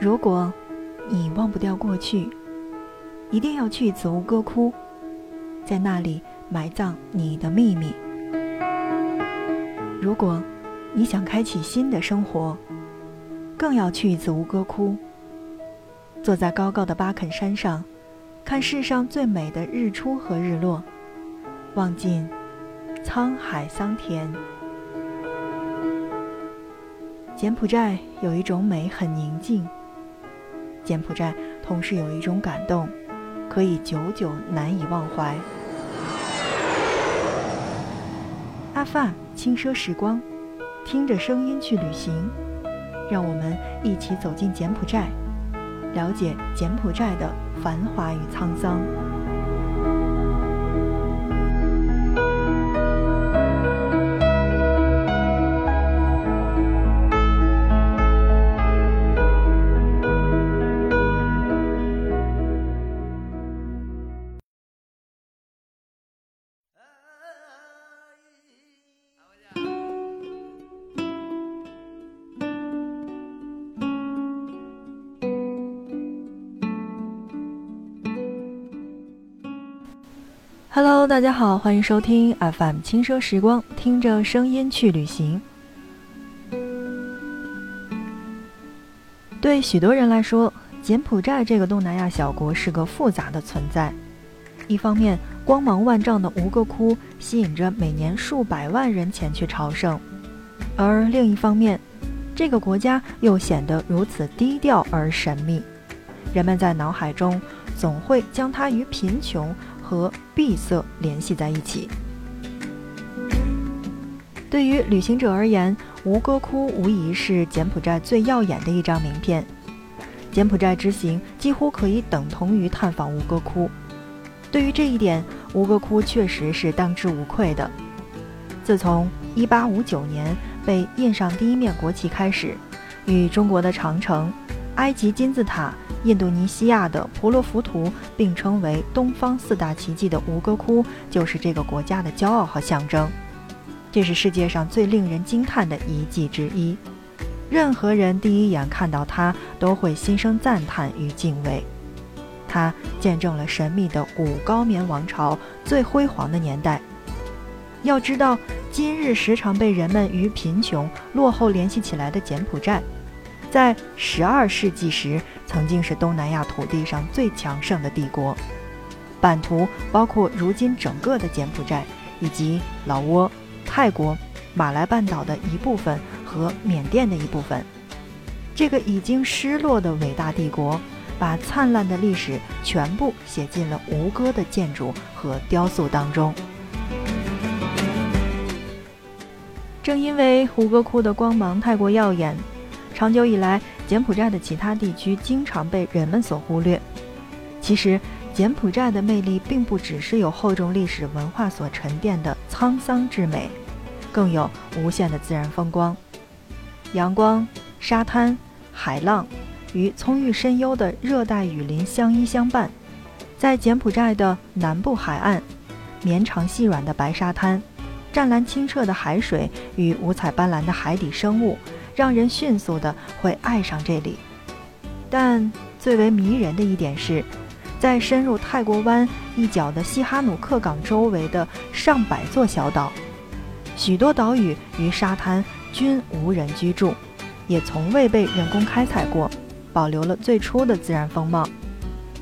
如果你忘不掉过去，一定要去一次吴哥窟，在那里埋葬你的秘密。如果你想开启新的生活，更要去一次吴哥窟。坐在高高的巴肯山上，看世上最美的日出和日落，望尽沧海桑田。柬埔寨有一种美，很宁静。柬埔寨同时有一种感动，可以久久难以忘怀。阿范轻奢时光，听着声音去旅行，让我们一起走进柬埔寨，了解柬埔寨的繁华与沧桑。Hello，大家好，欢迎收听 FM 轻奢时光，听着声音去旅行。对许多人来说，柬埔寨这个东南亚小国是个复杂的存在。一方面，光芒万丈的吴哥窟吸引着每年数百万人前去朝圣；而另一方面，这个国家又显得如此低调而神秘，人们在脑海中总会将它与贫穷。和闭塞联系在一起。对于旅行者而言，吴哥窟无疑是柬埔寨最耀眼的一张名片。柬埔寨之行几乎可以等同于探访吴哥窟。对于这一点，吴哥窟确实是当之无愧的。自从1859年被印上第一面国旗开始，与中国的长城、埃及金字塔。印度尼西亚的婆罗浮屠并称为东方四大奇迹的吴哥窟，就是这个国家的骄傲和象征。这是世界上最令人惊叹的遗迹之一，任何人第一眼看到它都会心生赞叹与敬畏。它见证了神秘的古高棉王朝最辉煌的年代。要知道，今日时常被人们与贫穷落后联系起来的柬埔寨。在十二世纪时，曾经是东南亚土地上最强盛的帝国，版图包括如今整个的柬埔寨，以及老挝、泰国、马来半岛的一部分和缅甸的一部分。这个已经失落的伟大帝国，把灿烂的历史全部写进了吴哥的建筑和雕塑当中。正因为吴哥窟的光芒太过耀眼。长久以来，柬埔寨的其他地区经常被人们所忽略。其实，柬埔寨的魅力并不只是有厚重历史文化所沉淀的沧桑之美，更有无限的自然风光。阳光、沙滩、海浪与葱郁深幽的热带雨林相依相伴。在柬埔寨的南部海岸，绵长细软的白沙滩，湛蓝清澈的海水与五彩斑斓的海底生物。让人迅速的会爱上这里，但最为迷人的一点是，在深入泰国湾一角的西哈努克港周围的上百座小岛，许多岛屿与沙滩均无人居住，也从未被人工开采过，保留了最初的自然风貌。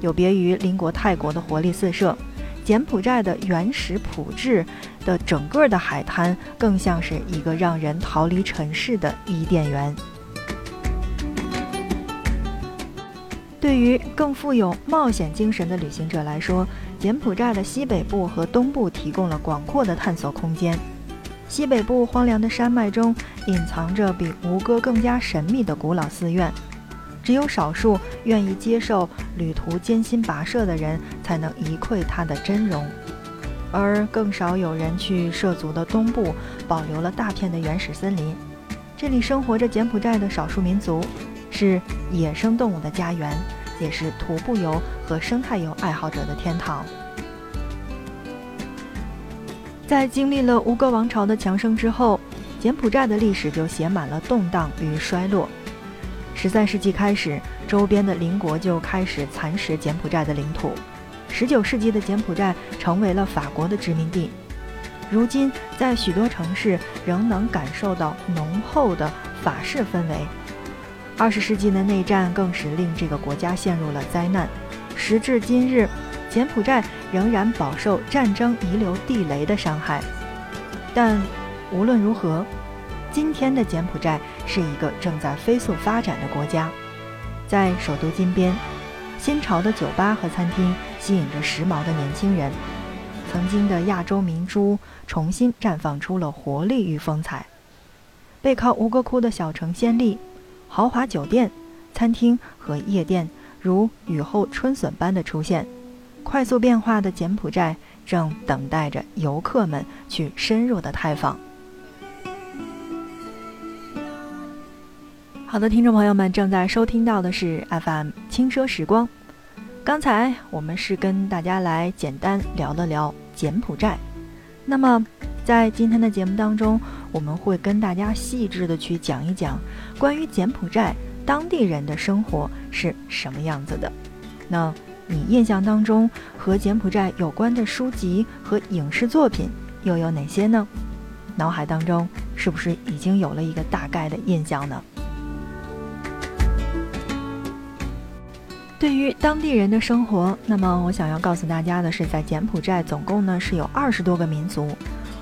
有别于邻国泰国的活力四射，柬埔寨的原始朴质。的整个的海滩更像是一个让人逃离尘世的伊甸园。对于更富有冒险精神的旅行者来说，柬埔寨的西北部和东部提供了广阔的探索空间。西北部荒凉的山脉中隐藏着比吴哥更加神秘的古老寺院，只有少数愿意接受旅途艰辛跋涉的人才能一窥它的真容。而更少有人去涉足的东部，保留了大片的原始森林。这里生活着柬埔寨的少数民族，是野生动物的家园，也是徒步游和生态游爱好者的天堂。在经历了吴哥王朝的强盛之后，柬埔寨的历史就写满了动荡与衰落。十三世纪开始，周边的邻国就开始蚕食柬埔寨的领土。十九世纪的柬埔寨成为了法国的殖民地。如今，在许多城市仍能感受到浓厚的法式氛围。二十世纪的内战更是令这个国家陷入了灾难。时至今日，柬埔寨仍然饱受战争遗留地雷的伤害。但无论如何，今天的柬埔寨是一个正在飞速发展的国家。在首都金边，新潮的酒吧和餐厅吸引着时髦的年轻人。曾经的亚洲明珠重新绽放出了活力与风采。背靠吴哥窟的小城暹粒，豪华酒店、餐厅和夜店如雨后春笋般的出现。快速变化的柬埔寨正等待着游客们去深入的探访。好的，听众朋友们正在收听到的是 FM 轻奢时光。刚才我们是跟大家来简单聊了聊。柬埔寨，那么在今天的节目当中，我们会跟大家细致的去讲一讲关于柬埔寨当地人的生活是什么样子的。那你印象当中和柬埔寨有关的书籍和影视作品又有哪些呢？脑海当中是不是已经有了一个大概的印象呢？对于当地人的生活，那么我想要告诉大家的是，在柬埔寨总共呢是有二十多个民族，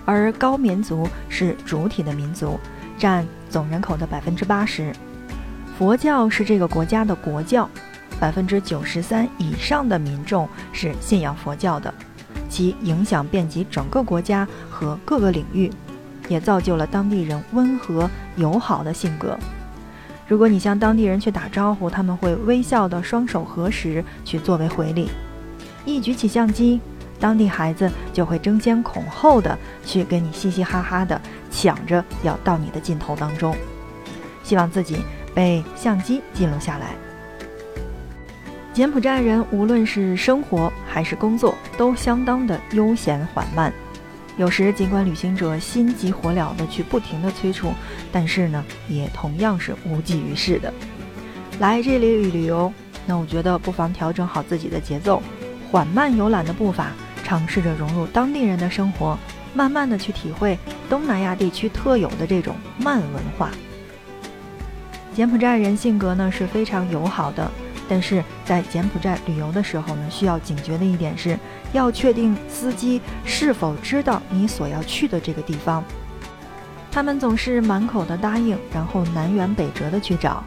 而高民族是主体的民族，占总人口的百分之八十。佛教是这个国家的国教，百分之九十三以上的民众是信仰佛教的，其影响遍及整个国家和各个领域，也造就了当地人温和友好的性格。如果你向当地人去打招呼，他们会微笑的双手合十去作为回礼。一举起相机，当地孩子就会争先恐后的去跟你嘻嘻哈哈的抢着要到你的镜头当中，希望自己被相机记录下来。柬埔寨人无论是生活还是工作，都相当的悠闲缓慢。有时，尽管旅行者心急火燎地去不停地催促，但是呢，也同样是无济于事的。来这里旅游，那我觉得不妨调整好自己的节奏，缓慢游览的步伐，尝试着融入当地人的生活，慢慢地去体会东南亚地区特有的这种慢文化。柬埔寨人性格呢是非常友好的。但是在柬埔寨旅游的时候呢，需要警觉的一点是，要确定司机是否知道你所要去的这个地方。他们总是满口的答应，然后南辕北辙的去找。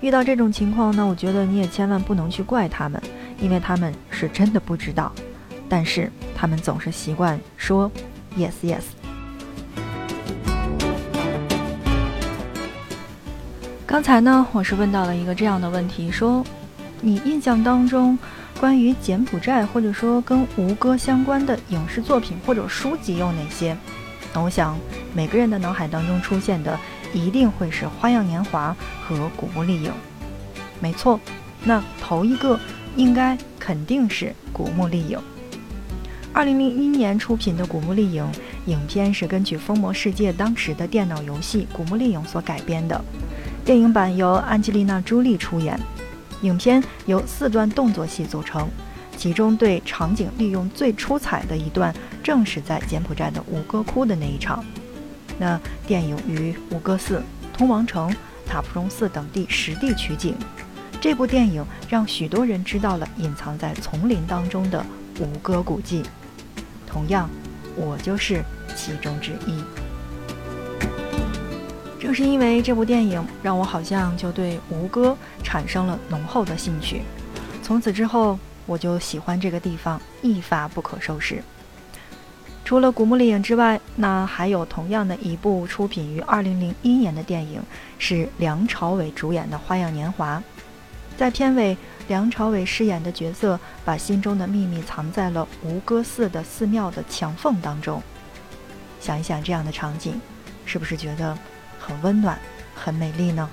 遇到这种情况呢，我觉得你也千万不能去怪他们，因为他们是真的不知道。但是他们总是习惯说 yes yes。刚才呢，我是问到了一个这样的问题，说。你印象当中，关于柬埔寨或者说跟吴哥相关的影视作品或者书籍有哪些？那我想每个人的脑海当中出现的一定会是《花样年华》和《古墓丽影》。没错，那头一个应该肯定是《古墓丽影》。二零零一年出品的《古墓丽影》影片是根据《疯魔世界》当时的电脑游戏《古墓丽影》所改编的，电影版由安吉丽娜·朱莉出演。影片由四段动作戏组成，其中对场景利用最出彩的一段，正是在柬埔寨的吴哥窟的那一场。那电影于吴哥寺、通王城、塔普隆寺等地实地取景。这部电影让许多人知道了隐藏在丛林当中的吴哥古迹。同样，我就是其中之一。正是因为这部电影，让我好像就对吴哥产生了浓厚的兴趣。从此之后，我就喜欢这个地方，一发不可收拾。除了《古墓丽影》之外，那还有同样的一部出品于2001年的电影，是梁朝伟主演的《花样年华》。在片尾，梁朝伟饰演的角色把心中的秘密藏在了吴哥寺的寺庙的墙缝当中。想一想这样的场景，是不是觉得？很温暖，很美丽呢。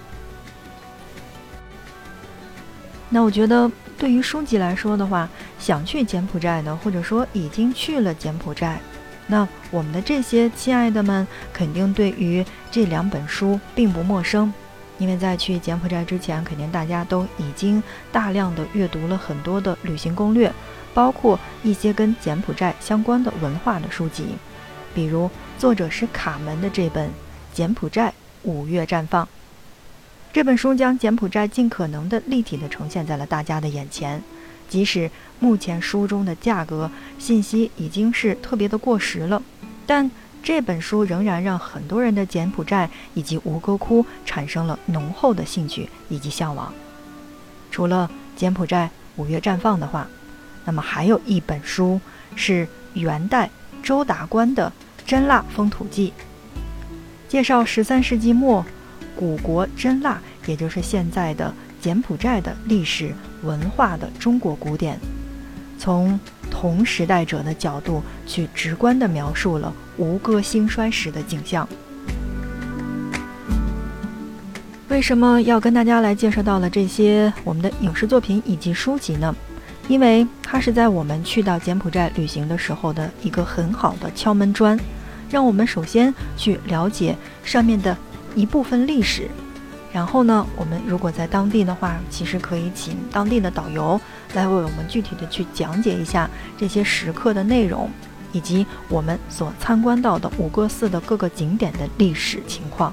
那我觉得，对于书籍来说的话，想去柬埔寨的，或者说已经去了柬埔寨，那我们的这些亲爱的们，肯定对于这两本书并不陌生。因为在去柬埔寨之前，肯定大家都已经大量的阅读了很多的旅行攻略，包括一些跟柬埔寨相关的文化的书籍，比如作者是卡门的这本《柬埔寨五月绽放》。这本书将柬埔寨尽可能的立体的呈现在了大家的眼前，即使目前书中的价格信息已经是特别的过时了，但。这本书仍然让很多人的柬埔寨以及吴哥窟产生了浓厚的兴趣以及向往。除了柬埔寨五月绽放的话，那么还有一本书是元代周达观的《真腊风土记》，介绍十三世纪末古国真腊，也就是现在的柬埔寨的历史文化的中国古典，从。同时代者的角度去直观地描述了吴哥兴衰时的景象。为什么要跟大家来介绍到了这些我们的影视作品以及书籍呢？因为它是在我们去到柬埔寨旅行的时候的一个很好的敲门砖，让我们首先去了解上面的一部分历史。然后呢，我们如果在当地的话，其实可以请当地的导游来为我们具体的去讲解一下这些时刻的内容，以及我们所参观到的五个寺的各个景点的历史情况。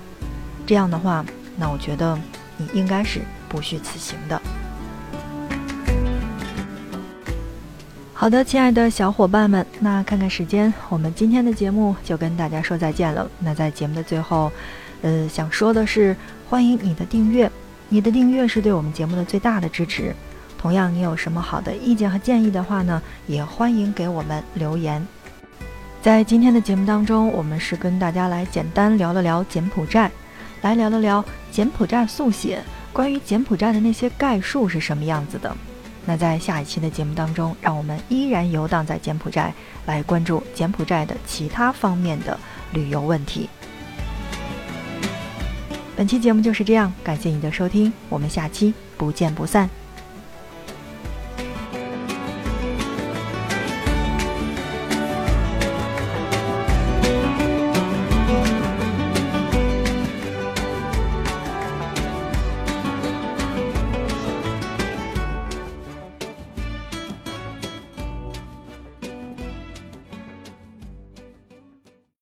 这样的话，那我觉得你应该是不虚此行的。好的，亲爱的小伙伴们，那看看时间，我们今天的节目就跟大家说再见了。那在节目的最后，呃，想说的是。欢迎你的订阅，你的订阅是对我们节目的最大的支持。同样，你有什么好的意见和建议的话呢，也欢迎给我们留言。在今天的节目当中，我们是跟大家来简单聊了聊柬埔寨，来聊了聊柬埔寨速写，关于柬埔寨的那些概述是什么样子的。那在下一期的节目当中，让我们依然游荡在柬埔寨，来关注柬埔寨的其他方面的旅游问题。本期节目就是这样，感谢你的收听，我们下期不见不散。